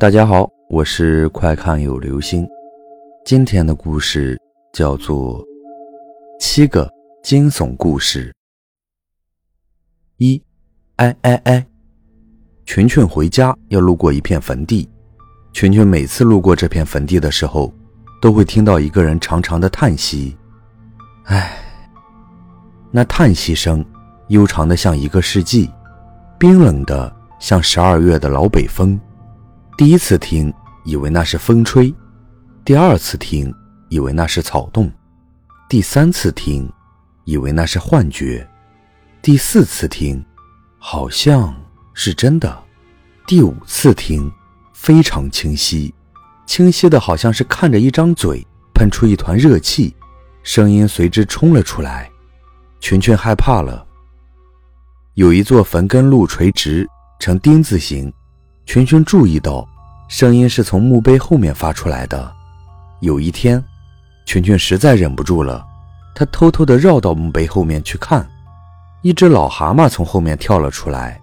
大家好，我是快看有流星。今天的故事叫做《七个惊悚故事》。一，哎哎哎！群群回家要路过一片坟地，群群每次路过这片坟地的时候，都会听到一个人长长的叹息。唉，那叹息声悠长的像一个世纪，冰冷的像十二月的老北风。第一次听，以为那是风吹；第二次听，以为那是草动；第三次听，以为那是幻觉；第四次听，好像是真的；第五次听，非常清晰，清晰的好像是看着一张嘴喷出一团热气，声音随之冲了出来。群群害怕了。有一座坟根路垂直呈丁字形。群群注意到，声音是从墓碑后面发出来的。有一天，群群实在忍不住了，他偷偷地绕到墓碑后面去看，一只老蛤蟆从后面跳了出来，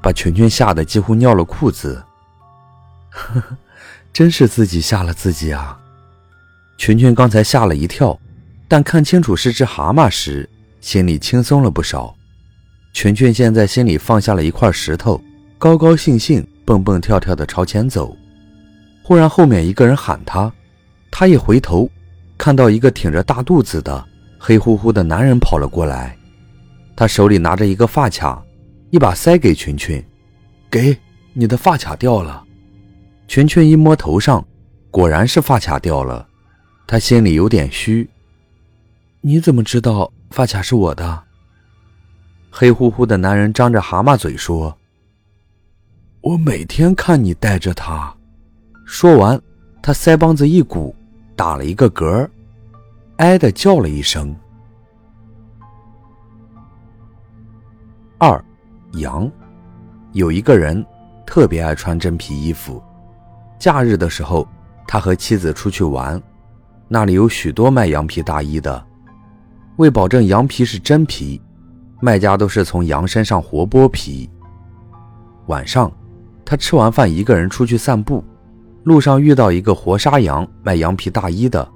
把群群吓得几乎尿了裤子。呵呵，真是自己吓了自己啊！群群刚才吓了一跳，但看清楚是只蛤蟆时，心里轻松了不少。群群现在心里放下了一块石头，高高兴兴。蹦蹦跳跳的朝前走，忽然后面一个人喊他，他一回头，看到一个挺着大肚子的黑乎乎的男人跑了过来，他手里拿着一个发卡，一把塞给群群，给你的发卡掉了。群群一摸头上，果然是发卡掉了，他心里有点虚。你怎么知道发卡是我的？黑乎乎的男人张着蛤蟆嘴说。我每天看你带着它。说完，他腮帮子一鼓，打了一个嗝，哎的叫了一声。二，羊，有一个人特别爱穿真皮衣服。假日的时候，他和妻子出去玩，那里有许多卖羊皮大衣的。为保证羊皮是真皮，卖家都是从羊身上活剥皮。晚上。他吃完饭，一个人出去散步，路上遇到一个活杀羊卖羊皮大衣的，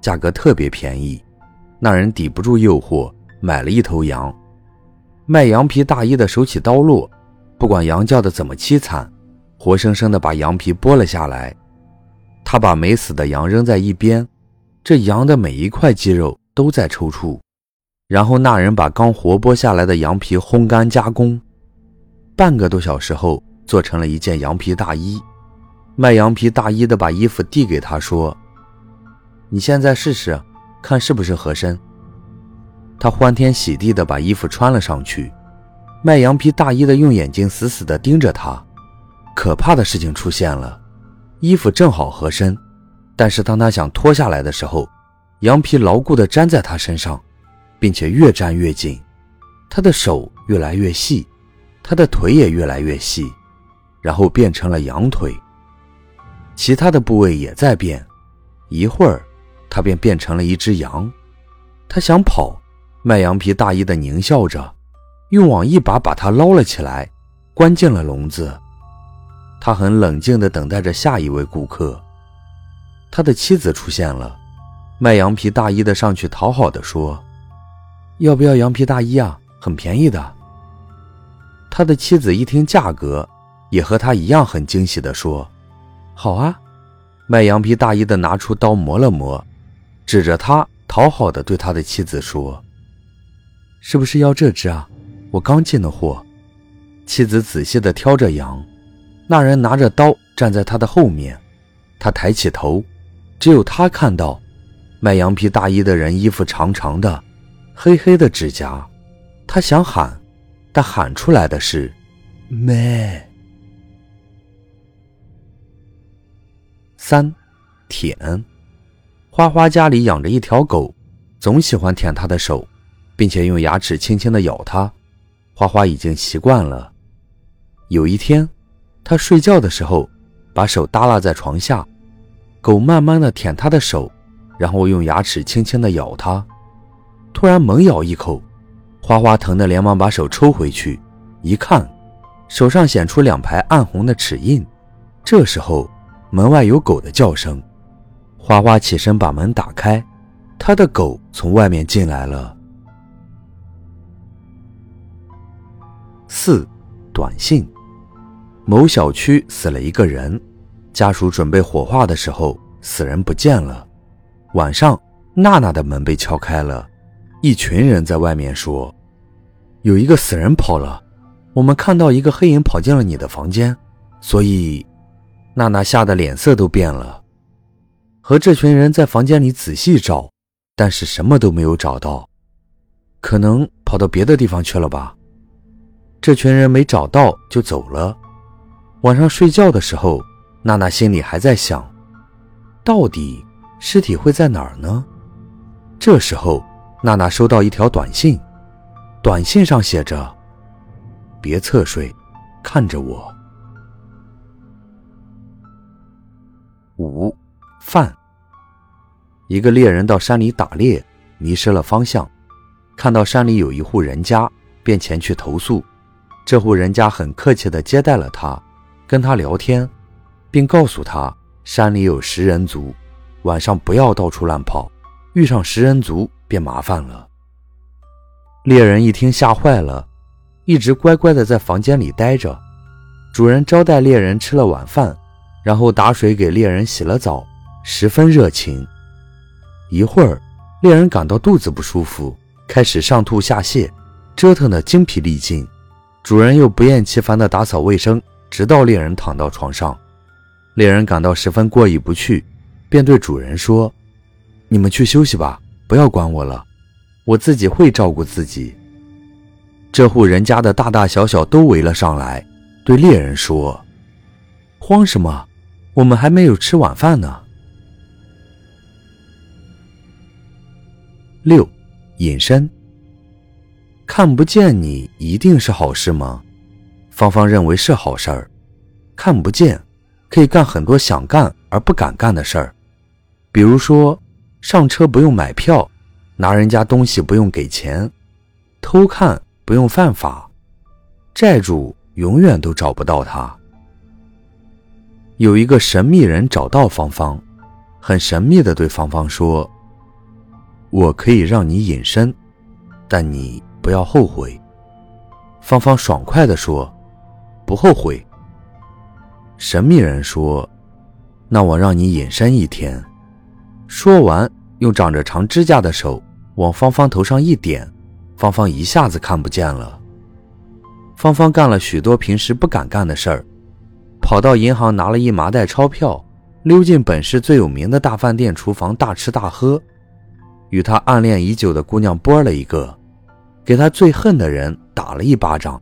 价格特别便宜。那人抵不住诱惑，买了一头羊。卖羊皮大衣的手起刀落，不管羊叫的怎么凄惨，活生生的把羊皮剥了下来。他把没死的羊扔在一边，这羊的每一块肌肉都在抽搐。然后那人把刚活剥下来的羊皮烘干加工，半个多小时后。做成了一件羊皮大衣，卖羊皮大衣的把衣服递给他说：“你现在试试，看是不是合身。”他欢天喜地的把衣服穿了上去。卖羊皮大衣的用眼睛死死的盯着他。可怕的事情出现了，衣服正好合身，但是当他想脱下来的时候，羊皮牢固的粘在他身上，并且越粘越紧。他的手越来越细，他的腿也越来越细。然后变成了羊腿，其他的部位也在变。一会儿，他便变成了一只羊。他想跑，卖羊皮大衣的狞笑着，用网一把把他捞了起来，关进了笼子。他很冷静地等待着下一位顾客。他的妻子出现了，卖羊皮大衣的上去讨好的说：“要不要羊皮大衣啊？很便宜的。”他的妻子一听价格。也和他一样很惊喜地说：“好啊！”卖羊皮大衣的拿出刀磨了磨，指着他讨好的对他的妻子说：“是不是要这只啊？我刚进的货。”妻子仔细地挑着羊，那人拿着刀站在他的后面，他抬起头，只有他看到卖羊皮大衣的人衣服长长的，黑黑的指甲。他想喊，但喊出来的是“妹”。三，舔。花花家里养着一条狗，总喜欢舔它的手，并且用牙齿轻轻地咬它。花花已经习惯了。有一天，他睡觉的时候，把手耷拉在床下，狗慢慢地舔他的手，然后用牙齿轻轻地咬它。突然猛咬一口，花花疼得连忙把手抽回去，一看，手上显出两排暗红的齿印。这时候，门外有狗的叫声，花花起身把门打开，他的狗从外面进来了。四，短信：某小区死了一个人，家属准备火化的时候，死人不见了。晚上，娜娜的门被敲开了，一群人在外面说：“有一个死人跑了，我们看到一个黑影跑进了你的房间。”所以。娜娜吓得脸色都变了，和这群人在房间里仔细找，但是什么都没有找到，可能跑到别的地方去了吧。这群人没找到就走了。晚上睡觉的时候，娜娜心里还在想，到底尸体会在哪儿呢？这时候，娜娜收到一条短信，短信上写着：“别侧睡，看着我。”五，饭。一个猎人到山里打猎，迷失了方向，看到山里有一户人家，便前去投诉。这户人家很客气地接待了他，跟他聊天，并告诉他山里有食人族，晚上不要到处乱跑，遇上食人族便麻烦了。猎人一听吓坏了，一直乖乖地在房间里待着。主人招待猎人吃了晚饭。然后打水给猎人洗了澡，十分热情。一会儿，猎人感到肚子不舒服，开始上吐下泻，折腾得精疲力尽。主人又不厌其烦地打扫卫生，直到猎人躺到床上。猎人感到十分过意不去，便对主人说：“你们去休息吧，不要管我了，我自己会照顾自己。”这户人家的大大小小都围了上来，对猎人说：“慌什么？”我们还没有吃晚饭呢。六，隐身。看不见你一定是好事吗？芳芳认为是好事儿。看不见，可以干很多想干而不敢干的事儿，比如说上车不用买票，拿人家东西不用给钱，偷看不用犯法，债主永远都找不到他。有一个神秘人找到芳芳，很神秘的对芳芳说：“我可以让你隐身，但你不要后悔。”芳芳爽快的说：“不后悔。”神秘人说：“那我让你隐身一天。”说完，用长着长指甲的手往芳芳头上一点，芳芳一下子看不见了。芳芳干了许多平时不敢干的事儿。跑到银行拿了一麻袋钞票，溜进本市最有名的大饭店厨房大吃大喝，与他暗恋已久的姑娘啵了一个，给他最恨的人打了一巴掌，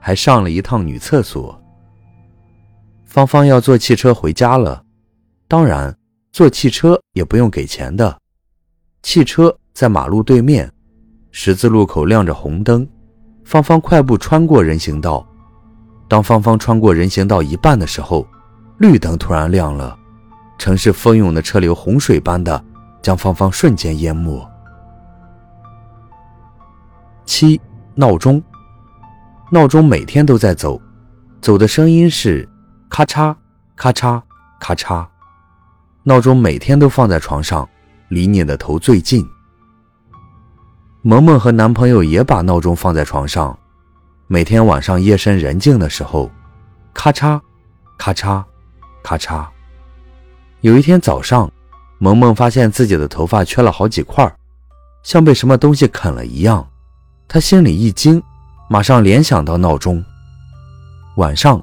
还上了一趟女厕所。芳芳要坐汽车回家了，当然坐汽车也不用给钱的。汽车在马路对面，十字路口亮着红灯，芳芳快步穿过人行道。当芳芳穿过人行道一半的时候，绿灯突然亮了，城市蜂涌的车流洪水般的将芳芳瞬间淹没。七闹钟，闹钟每天都在走，走的声音是咔嚓咔嚓咔嚓。闹钟每天都放在床上，离你的头最近。萌萌和男朋友也把闹钟放在床上。每天晚上夜深人静的时候，咔嚓，咔嚓，咔嚓。有一天早上，萌萌发现自己的头发缺了好几块，像被什么东西啃了一样。她心里一惊，马上联想到闹钟。晚上，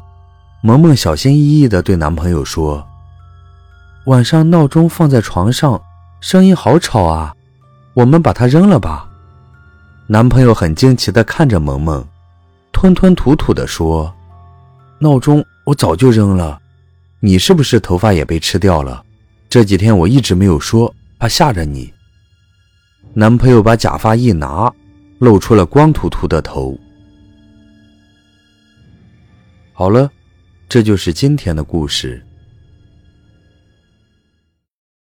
萌萌小心翼翼地对男朋友说：“晚上闹钟放在床上，声音好吵啊，我们把它扔了吧。”男朋友很惊奇地看着萌萌。吞吞吐吐地说：“闹钟我早就扔了，你是不是头发也被吃掉了？这几天我一直没有说，怕吓着你。”男朋友把假发一拿，露出了光秃秃的头。好了，这就是今天的故事。